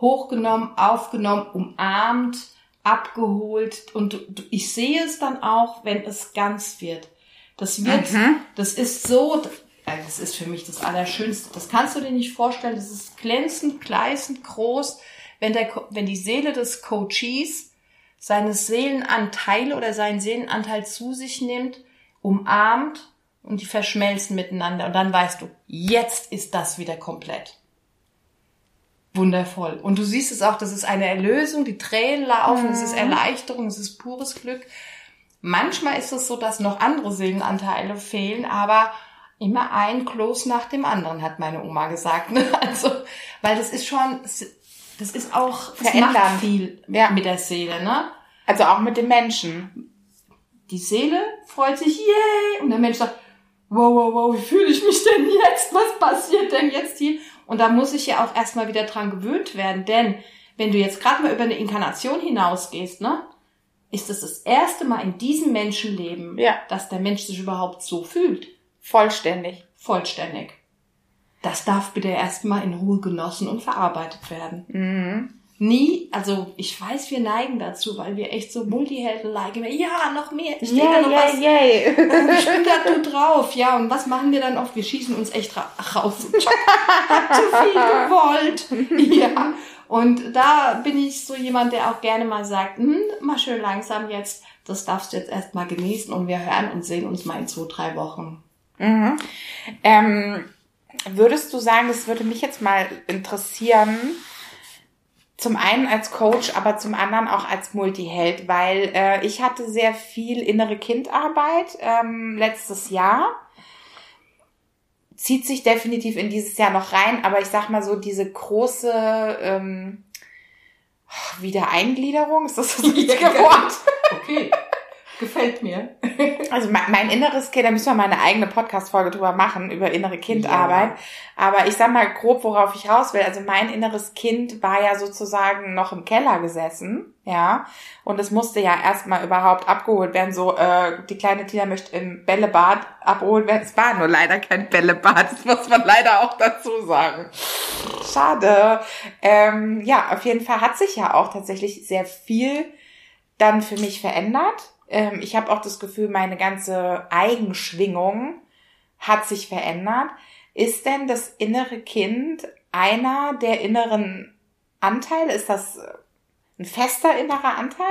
hochgenommen, aufgenommen, umarmt, abgeholt und ich sehe es dann auch, wenn es ganz wird. Das wird, mhm. das ist so, das ist für mich das Allerschönste. Das kannst du dir nicht vorstellen. Das ist glänzend, gleißend, groß. Wenn der, wenn die Seele des Coaches seine Seelenanteile oder seinen Seelenanteil zu sich nimmt, umarmt und die verschmelzen miteinander. Und dann weißt du, jetzt ist das wieder komplett. Wundervoll. Und du siehst es auch, das ist eine Erlösung, die Tränen laufen, es mhm. ist Erleichterung, es ist pures Glück. Manchmal ist es so, dass noch andere Seelenanteile fehlen, aber immer ein Kloß nach dem anderen, hat meine Oma gesagt. Ne? Also, weil das ist schon, das ist auch, das macht viel ja. mit der Seele, ne? Also auch mit dem Menschen. Die Seele freut sich, yay! Und der Mensch sagt, wow, wow, wow, wie fühle ich mich denn jetzt? Was passiert denn jetzt hier? Und da muss ich ja auch erstmal wieder dran gewöhnt werden, denn wenn du jetzt gerade mal über eine Inkarnation hinausgehst, ne? Ist es das erste Mal in diesem Menschenleben, ja. dass der Mensch sich überhaupt so fühlt. Vollständig. Vollständig. Das darf bitte erstmal in Ruhe genossen und verarbeitet werden. Mhm. Nie, also ich weiß, wir neigen dazu, weil wir echt so Multihelden liken. Ja, noch mehr, ich yeah, noch yeah, was. Yeah. Ich bin da gut drauf, ja. Und was machen wir dann oft? Wir schießen uns echt ra raus. Hab zu viel gewollt. Ja. Und da bin ich so jemand, der auch gerne mal sagt, hm, mal schön langsam jetzt, das darfst du jetzt erstmal genießen und wir hören und sehen uns mal in zwei, drei Wochen. Mhm. Ähm, würdest du sagen, das würde mich jetzt mal interessieren, zum einen als Coach, aber zum anderen auch als Multiheld, weil äh, ich hatte sehr viel innere Kindarbeit ähm, letztes Jahr zieht sich definitiv in dieses Jahr noch rein, aber ich sag mal so, diese große ähm, Wiedereingliederung, ist das das richtige Wort? Okay. Gefällt mir. also mein, mein, inneres Kind, da müssen wir mal eine eigene Podcast-Folge drüber machen, über innere Kindarbeit. Ja. Aber ich sag mal grob, worauf ich raus will. Also mein inneres Kind war ja sozusagen noch im Keller gesessen, ja. Und es musste ja erstmal überhaupt abgeholt werden. So, äh, die kleine Tina möchte im Bällebad abgeholt werden. Es war nur leider kein Bällebad, das muss man leider auch dazu sagen. Schade. Ähm, ja, auf jeden Fall hat sich ja auch tatsächlich sehr viel dann für mich verändert ähm, ich habe auch das Gefühl, meine ganze Eigenschwingung hat sich verändert. Ist denn das innere Kind einer der inneren Anteile? Ist das ein fester innerer Anteil?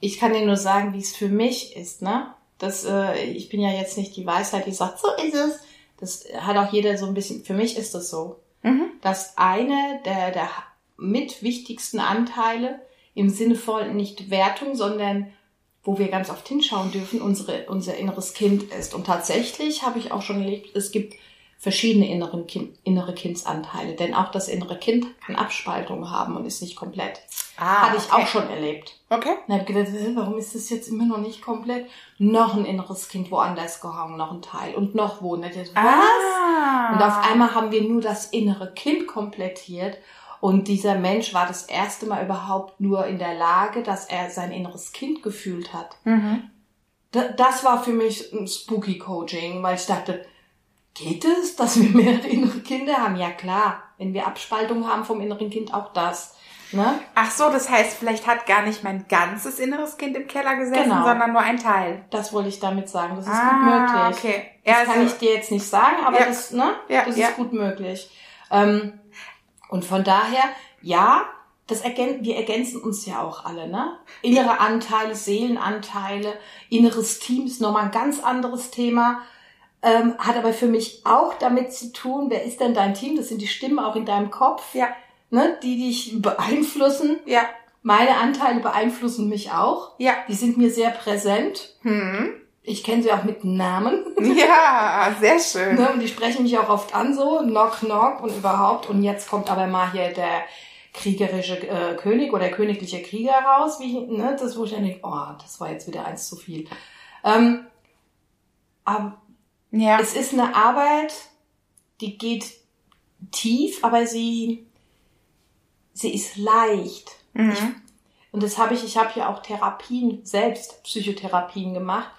Ich kann dir nur sagen, wie es für mich ist, ne? Das, äh, ich bin ja jetzt nicht die Weisheit, die sagt, so ist es. Das hat auch jeder so ein bisschen, für mich ist das so. Mhm. Dass eine der, der mit wichtigsten Anteile im Sinne von nicht Wertung, sondern wo wir ganz oft hinschauen dürfen, unsere, unser inneres Kind ist. Und tatsächlich habe ich auch schon erlebt, es gibt verschiedene inneren kind, innere Kindsanteile, denn auch das innere Kind kann Abspaltung haben und ist nicht komplett. Ah, Hatte ich okay. auch schon erlebt. Okay. Und habe gedacht, warum ist das jetzt immer noch nicht komplett? Noch ein inneres Kind woanders gehangen, noch ein Teil und noch wo. Und was? Ah. Und auf einmal haben wir nur das innere Kind komplettiert und dieser Mensch war das erste Mal überhaupt nur in der Lage, dass er sein inneres Kind gefühlt hat. Mhm. Das war für mich ein spooky Coaching, weil ich dachte, geht es, dass wir mehrere innere Kinder haben? Ja klar, wenn wir Abspaltung haben vom inneren Kind, auch das. Ne? Ach so, das heißt, vielleicht hat gar nicht mein ganzes inneres Kind im Keller gesessen, Genau. sondern nur ein Teil. Das wollte ich damit sagen. Das ist Ah, gut möglich. okay. Das Ja, kann also- ich dir jetzt nicht sagen, aber Ja. das, ne, Ja, das ist gut möglich. Ähm, und von daher, ja, das ergän wir ergänzen uns ja auch alle, ne? Innere Anteile, Seelenanteile, inneres Team ist nochmal ein ganz anderes Thema. Ähm, hat aber für mich auch damit zu tun, wer ist denn dein Team? Das sind die Stimmen auch in deinem Kopf, Ja, ne, die dich beeinflussen. ja, Meine Anteile beeinflussen mich auch. ja. Die sind mir sehr präsent. Hm. Ich kenne sie auch mit Namen. Ja, sehr schön. Ne, und die sprechen mich auch oft an, so knock knock und überhaupt. Und jetzt kommt aber mal hier der kriegerische äh, König oder königliche Krieger raus, wie ne, das wo ich dann denke, oh, das war jetzt wieder eins zu viel. Ähm, aber Ja, es ist eine Arbeit, die geht tief, aber sie sie ist leicht. mhm. Und das habe ich, ich habe ja auch Therapien, selbst Psychotherapien gemacht.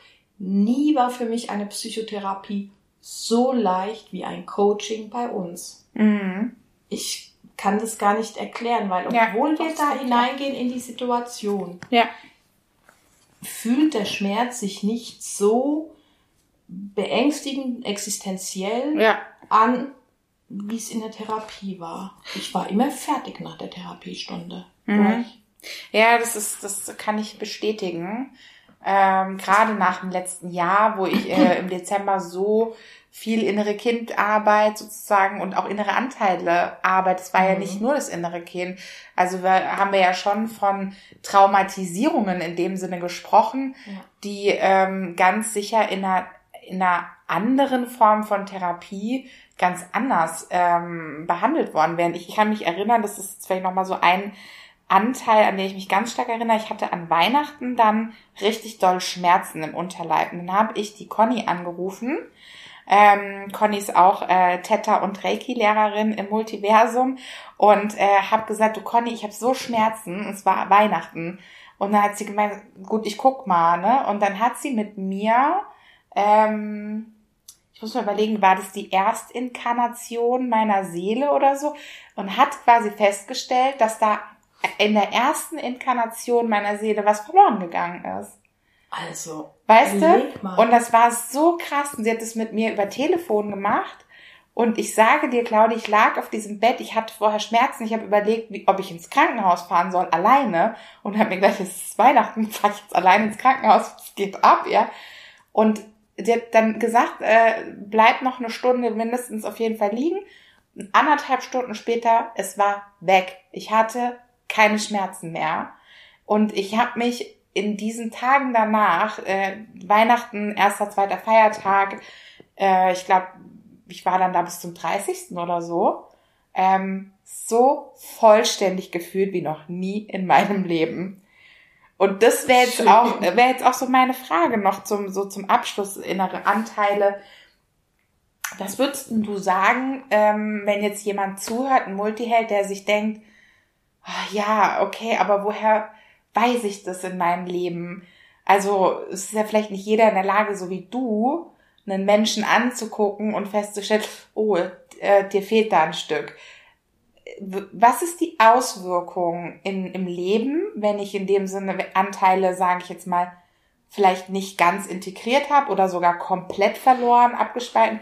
Nie war für mich eine Psychotherapie so leicht wie ein Coaching bei uns. Mhm. Ich kann das gar nicht erklären, weil Ja, obwohl wir das da hineingehen in die Situation, ja, fühlt der Schmerz sich nicht so beängstigend, existenziell ja. an, wie es in der Therapie war. Ich war immer fertig nach der Therapiestunde. Mhm. Ja, das ist, das kann ich bestätigen. Ähm, Gerade nach dem letzten Jahr, wo ich äh, im Dezember so viel innere Kindarbeit sozusagen und auch innere Anteile Arbeit. Es war ja Mhm. nicht nur das innere Kind. Also wir, haben wir ja schon von Traumatisierungen in dem Sinne gesprochen, Ja. die ähm, ganz sicher in einer, in einer anderen Form von Therapie ganz anders ähm, behandelt worden wären. Ich kann mich erinnern, das ist vielleicht nochmal so ein Anteil, an den ich mich ganz stark erinnere. Ich hatte an Weihnachten dann richtig doll Schmerzen im Unterleib. Und dann habe ich die Conny angerufen. Ähm, Conny ist auch äh, Theta- und Reiki-Lehrerin im Multiversum und äh, habe gesagt, du Conny, ich habe so Schmerzen. Es war Weihnachten. Und dann hat sie gemeint, gut, ich guck mal, ne? Und dann hat sie mit mir, ähm, ich muss mal überlegen, war das die Erstinkarnation meiner Seele oder so? Und hat quasi festgestellt, dass da in der ersten Inkarnation meiner Seele was verloren gegangen ist. Also, Weißt du? Und das war so krass. Und sie hat es mit mir über Telefon gemacht. Und ich sage dir, Claudia, ich lag auf diesem Bett, ich hatte vorher Schmerzen, ich habe überlegt, wie, ob ich ins Krankenhaus fahren soll, alleine. Und habe mir gedacht, es ist Weihnachten, fahre ich jetzt alleine ins Krankenhaus, was geht ab, ja? Und sie hat dann gesagt, äh, bleib noch eine Stunde mindestens auf jeden Fall liegen. Und anderthalb Stunden später, es war weg. Ich hatte keine Schmerzen mehr. Und ich habe mich in diesen Tagen danach, äh, Weihnachten, erster, zweiter Feiertag, äh, ich glaube, ich war dann da bis zum 30. oder so, ähm, so vollständig gefühlt wie noch nie in meinem Leben. Und das wäre jetzt auch, wäre jetzt auch so meine Frage noch zum, so zum Abschluss, innere Anteile. Was würdest du sagen, ähm, wenn jetzt jemand zuhört, ein Multiheld, der sich denkt, ja, okay, aber woher weiß ich das in meinem Leben? Also es ist ja vielleicht nicht jeder in der Lage, so wie du, einen Menschen anzugucken und festzustellen, oh, äh, dir fehlt da ein Stück. Was ist die Auswirkung in, im Leben, wenn ich in dem Sinne Anteile, sage ich jetzt mal, vielleicht nicht ganz integriert habe oder sogar komplett verloren, abgespalten?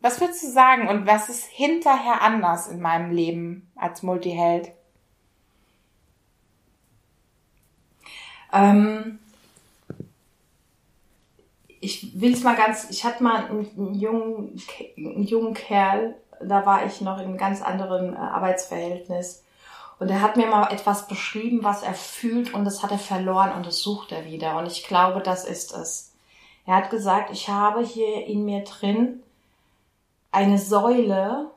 Was würdest du sagen und was ist hinterher anders in meinem Leben als Multiheld? Ähm, ich will es mal ganz, ich hatte mal einen, einen, jungen, einen jungen Kerl, da war ich noch in einem ganz anderen äh, Arbeitsverhältnis. Und er hat mir mal etwas beschrieben, was er fühlt und das hat er verloren und das sucht er wieder. Und ich glaube, das ist es. Er hat gesagt, ich habe hier in mir drin eine Säule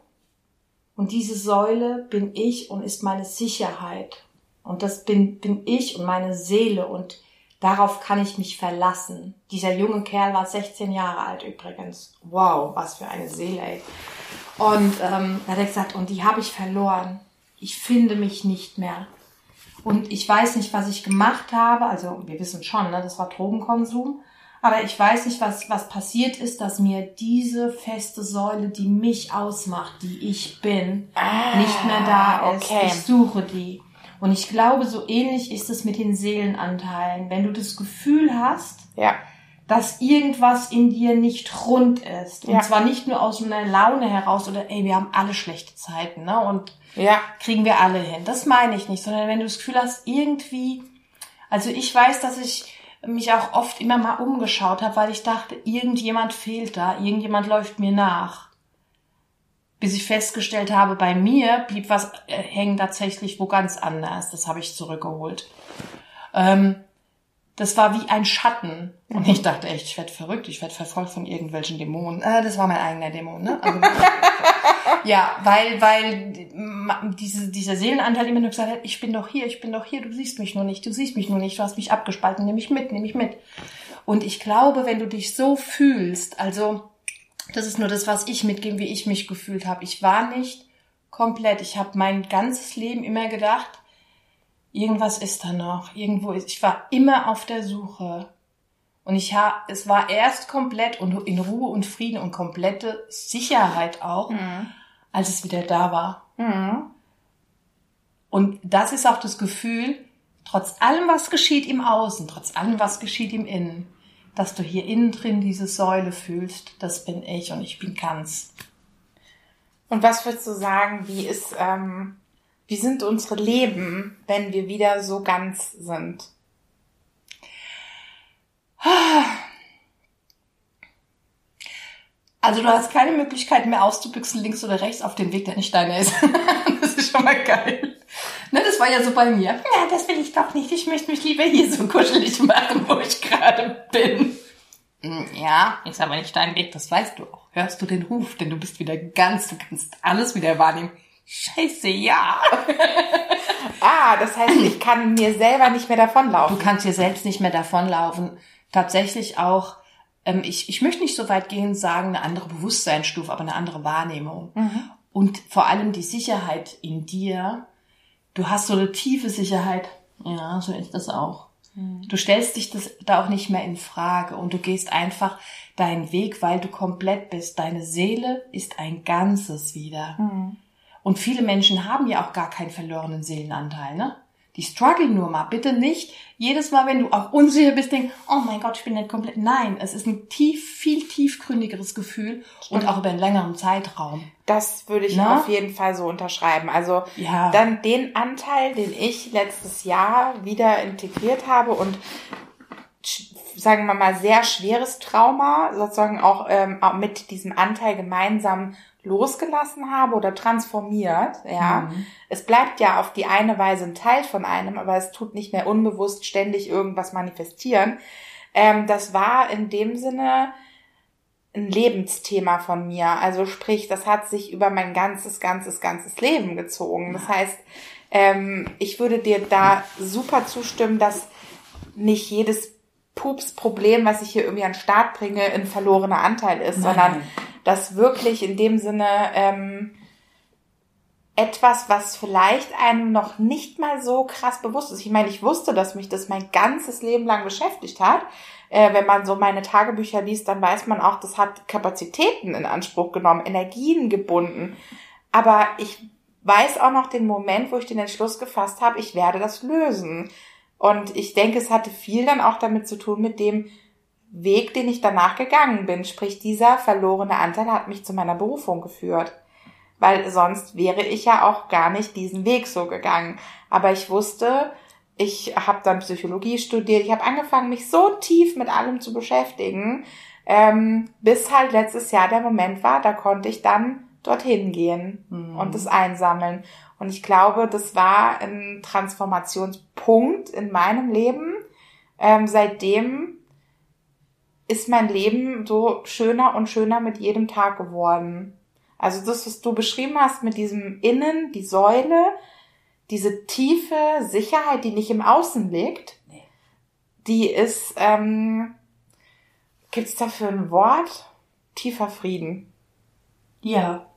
und diese Säule bin ich und ist meine Sicherheit. Und das bin, bin ich und meine Seele und darauf kann ich mich verlassen. Dieser junge Kerl war 16 Jahre alt übrigens. Wow, was für eine Seele, ey. Und ähm, da hat er gesagt, und die habe ich verloren. Ich finde mich nicht mehr. Und ich weiß nicht, was ich gemacht habe. Also wir wissen schon, ne, das war Drogenkonsum. Aber ich weiß nicht, was, was passiert ist, dass mir diese feste Säule, die mich ausmacht, die ich bin, Ah, nicht mehr da ist. okay. Ich suche die. Und ich glaube, so ähnlich ist es mit den Seelenanteilen. Wenn du das Gefühl hast, Ja. dass irgendwas in dir nicht rund ist. Und Ja. zwar nicht nur aus einer Laune heraus oder ey, wir haben alle schlechte Zeiten, ne? Und Ja. kriegen wir alle hin. Das meine ich nicht, sondern wenn du das Gefühl hast, irgendwie, also ich weiß, dass ich mich auch oft immer mal umgeschaut habe, weil ich dachte, irgendjemand fehlt da, irgendjemand läuft mir nach. Bis ich festgestellt habe, bei mir blieb was äh, hängen tatsächlich wo ganz anders. Das habe ich zurückgeholt. Ähm, das war wie ein Schatten. Und ich dachte echt, ich werde verrückt, ich werde verfolgt von irgendwelchen Dämonen. Äh, das war mein eigener Dämon, ne? Also, ja, weil, weil diese, dieser Seelenanteil immer nur gesagt hat, ich bin doch hier, ich bin doch hier, du siehst mich nur nicht, du siehst mich nur nicht, du hast mich abgespalten, nimm mich mit, nimm mich mit. Und ich glaube, wenn du dich so fühlst, also das ist nur das, was ich mitgebe, wie ich mich gefühlt habe. Ich war nicht komplett. Ich habe mein ganzes Leben immer gedacht, irgendwas ist da noch, irgendwo ist. Ich war immer auf der Suche. Und ich habe, es war erst komplett und in Ruhe und Frieden und komplette Sicherheit auch, als es wieder da war. Mhm. Und das ist auch das Gefühl, trotz allem, was geschieht im Außen, trotz allem, was geschieht im Innen, dass du hier innen drin diese Säule fühlst, das bin ich und ich bin ganz. Und was würdest du sagen, wie ist, ähm, wie sind unsere Leben, wenn wir wieder so ganz sind? Also du hast keine Möglichkeit mehr auszubüchsen, links oder rechts auf dem Weg, der nicht deiner ist. das ist schon mal geil. Ne, das war ja so bei mir. Ja, das will ich doch nicht. Ich möchte mich lieber hier so kuschelig machen, wo ich gerade bin. Hm, Ja, ist aber nicht dein Weg, das weißt du auch. Hörst du den Ruf, denn du bist wieder ganz, du kannst alles wieder wahrnehmen. Scheiße, ja. Ah, das heißt, ich kann mir selber nicht mehr davonlaufen. Du kannst dir selbst nicht mehr davonlaufen. Tatsächlich auch, ähm, ich, ich möchte nicht so weit gehen sagen, eine andere Bewusstseinsstufe, aber eine andere Wahrnehmung. Und vor allem die Sicherheit in dir. Du hast so eine tiefe Sicherheit. Ja, so ist das auch. Du stellst dich das da auch nicht mehr in Frage und du gehst einfach deinen Weg, weil du komplett bist. Deine Seele ist ein Ganzes wieder. Und viele Menschen haben ja auch gar keinen verlorenen Seelenanteil, ne? Die strugglen nur mal. Bitte nicht jedes Mal, wenn du auch unsicher bist, denk, oh mein Gott, ich bin nicht komplett. Nein, es ist ein tief, viel tiefgründigeres Gefühl und auch über einen längeren Zeitraum. Das würde ich Na? auf jeden Fall so unterschreiben. Also Ja. dann den Anteil, den ich letztes Jahr wieder integriert habe und sagen wir mal sehr schweres Trauma sozusagen auch, ähm, auch mit diesem Anteil gemeinsam losgelassen habe oder transformiert, ja. Es bleibt ja auf die eine Weise ein Teil von einem, aber es tut nicht mehr unbewusst ständig irgendwas manifestieren. Ähm, das war in dem Sinne ein Lebensthema von mir. Also sprich, das hat sich über mein ganzes, ganzes, ganzes Leben gezogen. Das heißt, ähm, ich würde dir da super zustimmen, dass nicht jedes Pups-Problem, was ich hier irgendwie an den Start bringe, ein verlorener Anteil ist, Nein. sondern dass wirklich in dem Sinne ähm, etwas, was vielleicht einem noch nicht mal so krass bewusst ist. Ich meine, ich wusste, dass mich das mein ganzes Leben lang beschäftigt hat. Äh, wenn man so meine Tagebücher liest, dann weiß man auch, das hat Kapazitäten in Anspruch genommen, Energien gebunden. Aber ich weiß auch noch den Moment, wo ich den Entschluss gefasst habe, ich werde das lösen. Und ich denke, es hatte viel dann auch damit zu tun mit dem Weg, den ich danach gegangen bin. Sprich, dieser verlorene Anteil hat mich zu meiner Berufung geführt. Weil sonst wäre ich ja auch gar nicht diesen Weg so gegangen. Aber ich wusste, ich habe dann Psychologie studiert, ich habe angefangen, mich so tief mit allem zu beschäftigen, ähm, bis halt letztes Jahr der Moment war, da konnte ich dann dorthin gehen und das einsammeln. Und ich glaube, das war ein Transformationspunkt in meinem Leben. Ähm, seitdem ist mein Leben so schöner und schöner mit jedem Tag geworden. Also das, was du beschrieben hast mit diesem Innen, die Säule, diese tiefe Sicherheit, die nicht im Außen liegt, die ist, ähm, gibt's dafür ein Wort? Tiefer Frieden. Ja,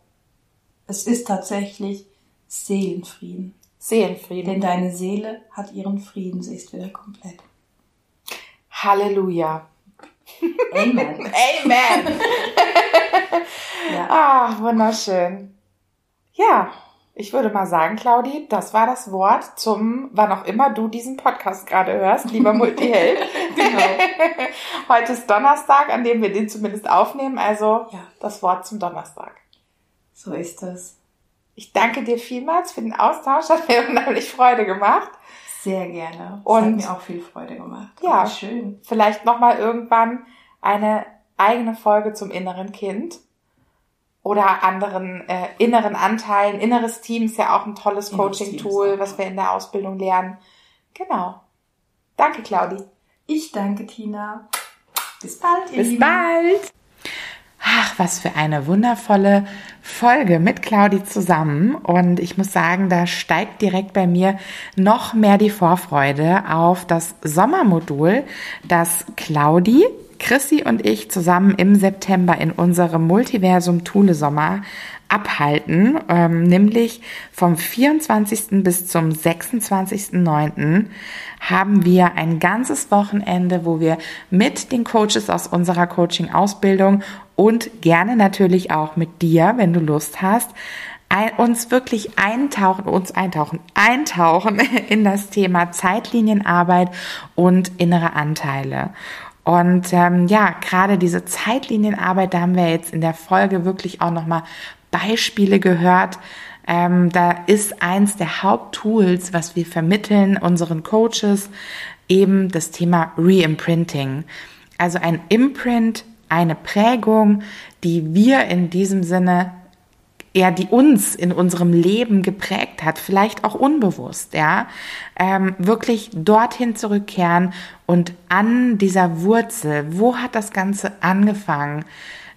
es ist tatsächlich Seelenfrieden. Seelenfrieden. Denn deine Seele hat ihren Frieden, sie ist wieder komplett. Halleluja. Amen. Amen. ja. Ah, wunderschön. Ja, ich würde mal sagen, Claudi, das war das Wort zum, wann auch immer du diesen Podcast gerade hörst, lieber Multiheld. genau. Heute ist Donnerstag, an dem wir den zumindest aufnehmen, also ja. das Wort zum Donnerstag. So ist es. Ich danke dir vielmals für den Austausch, hat mir unheimlich Freude gemacht. Sehr gerne. Das Und hat mir auch viel Freude gemacht. Ja, schön. Vielleicht nochmal irgendwann eine eigene Folge zum inneren Kind oder anderen äh, inneren Anteilen. Inneres Team ist ja auch ein tolles Coaching-Tool, was wir in der Ausbildung lernen. Genau. Danke, Claudi. Ich danke, Tina. Bis bald. Bis Lieben. bald. Ach, was für eine wundervolle Folge mit Claudi zusammen. Und ich muss sagen, da steigt direkt bei mir noch mehr die Vorfreude auf das Sommermodul, das Claudi Chrissy und ich zusammen im September in unserem Multiversum Thule Sommer abhalten, ähm, nämlich vom 24. bis zum 26.09. haben wir ein ganzes Wochenende, wo wir mit den Coaches aus unserer Coaching-Ausbildung und gerne natürlich auch mit dir, wenn du Lust hast, uns wirklich eintauchen, uns eintauchen, eintauchen in das Thema Zeitlinienarbeit und innere Anteile. Und ähm, ja, gerade diese Zeitlinienarbeit, da haben wir jetzt in der Folge wirklich auch nochmal Beispiele gehört. Ähm, da ist eins der Haupttools, was wir vermitteln unseren Coaches, eben das Thema Reimprinting. Also ein Imprint, eine Prägung, die wir in diesem Sinne ja, die uns in unserem Leben geprägt hat, vielleicht auch unbewusst, ja, ähm, wirklich dorthin zurückkehren und an dieser Wurzel, wo hat das Ganze angefangen?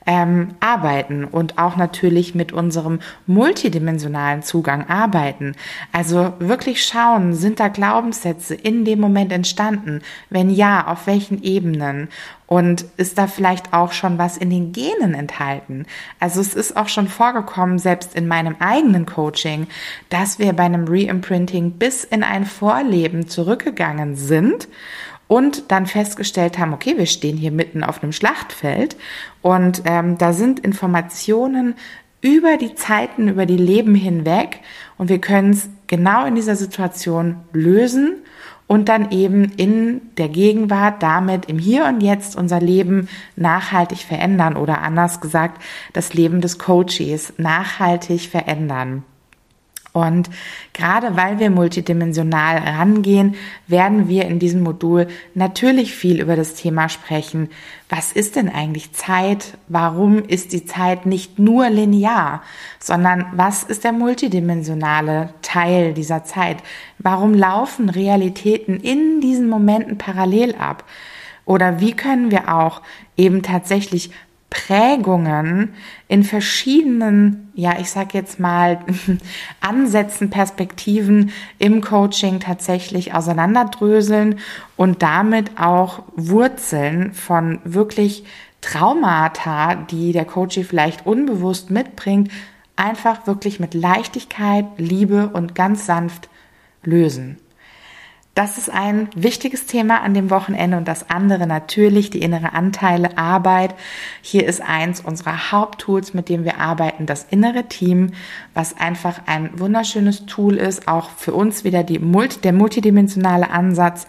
Ähm, arbeiten und auch natürlich mit unserem multidimensionalen Zugang arbeiten. Also wirklich schauen, sind da Glaubenssätze in dem Moment entstanden? Wenn ja, auf welchen Ebenen? Und ist da vielleicht auch schon was in den Genen enthalten? Also es ist auch schon vorgekommen, selbst in meinem eigenen Coaching, dass wir bei einem Reimprinting bis in ein Vorleben zurückgegangen sind und dann festgestellt haben, okay, wir stehen hier mitten auf einem Schlachtfeld und ähm, da sind Informationen über die Zeiten, über die Leben hinweg und wir können es genau in dieser Situation lösen und dann eben in der Gegenwart damit im Hier und Jetzt unser Leben nachhaltig verändern oder anders gesagt das Leben des Coaches nachhaltig verändern. Und gerade weil wir multidimensional rangehen, werden wir in diesem Modul natürlich viel über das Thema sprechen. Was ist denn eigentlich Zeit? Warum ist die Zeit nicht nur linear, sondern was ist der multidimensionale Teil dieser Zeit? Warum laufen Realitäten in diesen Momenten parallel ab? Oder wie können wir auch eben tatsächlich Prägungen in verschiedenen, ja, ich sag jetzt mal, Ansätzen, Perspektiven im Coaching tatsächlich auseinanderdröseln und damit auch Wurzeln von wirklich Traumata, die der Coach vielleicht unbewusst mitbringt, einfach wirklich mit Leichtigkeit, Liebe und ganz sanft lösen. Das ist ein wichtiges Thema an dem Wochenende und das andere natürlich die innere Anteile Arbeit. Hier ist eins unserer Haupttools, mit dem wir arbeiten, das innere Team, was einfach ein wunderschönes Tool ist, auch für uns wieder die, der multidimensionale Ansatz,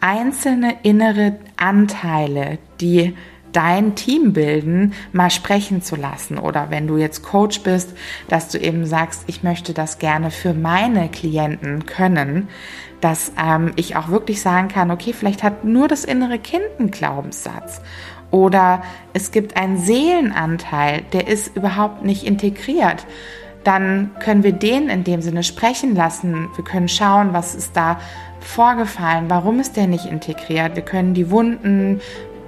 einzelne innere Anteile, die dein Team bilden, mal sprechen zu lassen. Oder wenn du jetzt Coach bist, dass du eben sagst, ich möchte das gerne für meine Klienten können, dass ähm, ich auch wirklich sagen kann, okay, vielleicht hat nur das innere Kind einen Glaubenssatz. Oder es gibt einen Seelenanteil, der ist überhaupt nicht integriert. Dann können wir den in dem Sinne sprechen lassen. Wir können schauen, was ist da vorgefallen, warum ist der nicht integriert. Wir können die Wunden,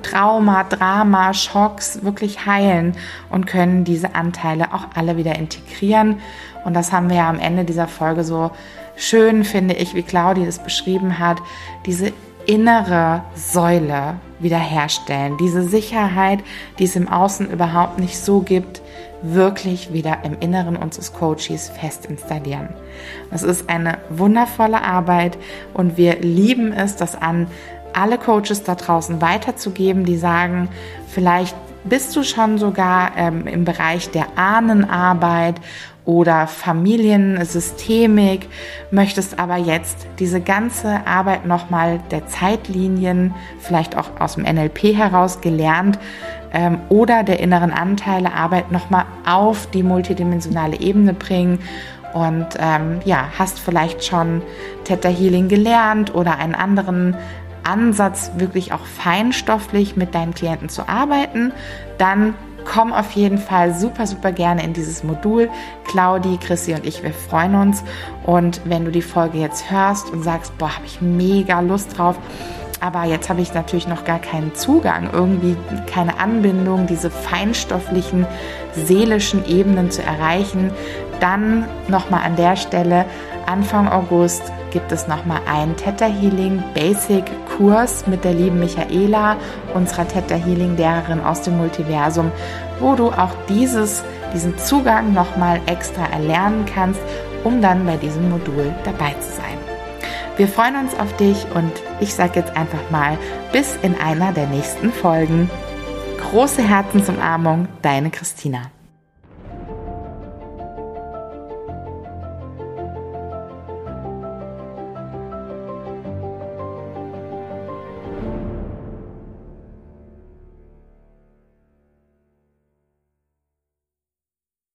Trauma, Drama, Schocks wirklich heilen und können diese Anteile auch alle wieder integrieren. Und das haben wir ja am Ende dieser Folge so schön, finde ich, wie Claudia das beschrieben hat, diese innere Säule wiederherstellen, diese Sicherheit, die es im Außen überhaupt nicht so gibt, wirklich wieder im Inneren unseres Coaches fest installieren. Das ist eine wundervolle Arbeit und wir lieben es, das an alle Coaches da draußen weiterzugeben, die sagen, vielleicht bist du schon sogar ähm, im Bereich der Ahnenarbeit oder Familiensystemik, möchtest aber jetzt diese ganze Arbeit nochmal der Zeitlinien, vielleicht auch aus dem NLP heraus gelernt, ähm, oder der inneren Anteile Arbeit nochmal auf die multidimensionale Ebene bringen und ähm, ja, hast vielleicht schon Theta Healing gelernt oder einen anderen Ansatz, wirklich auch feinstofflich mit deinen Klienten zu arbeiten, dann komm auf jeden Fall super, super gerne in dieses Modul. Claudi, Chrissy und ich, wir freuen uns. Und wenn du die Folge jetzt hörst und sagst, boah, habe ich mega Lust drauf, aber jetzt habe ich natürlich noch gar keinen Zugang, irgendwie keine Anbindung, diese feinstofflichen, seelischen Ebenen zu erreichen, dann nochmal an der Stelle Anfang August gibt es nochmal einen Theta Healing Basic Kurs mit der lieben Michaela, unserer Theta Healing Lehrerin aus dem Multiversum, wo du auch dieses, diesen Zugang nochmal extra erlernen kannst, um dann bei diesem Modul dabei zu sein. Wir freuen uns auf dich und ich sage jetzt einfach mal bis in einer der nächsten Folgen. Große Herzensumarmung, deine Christina.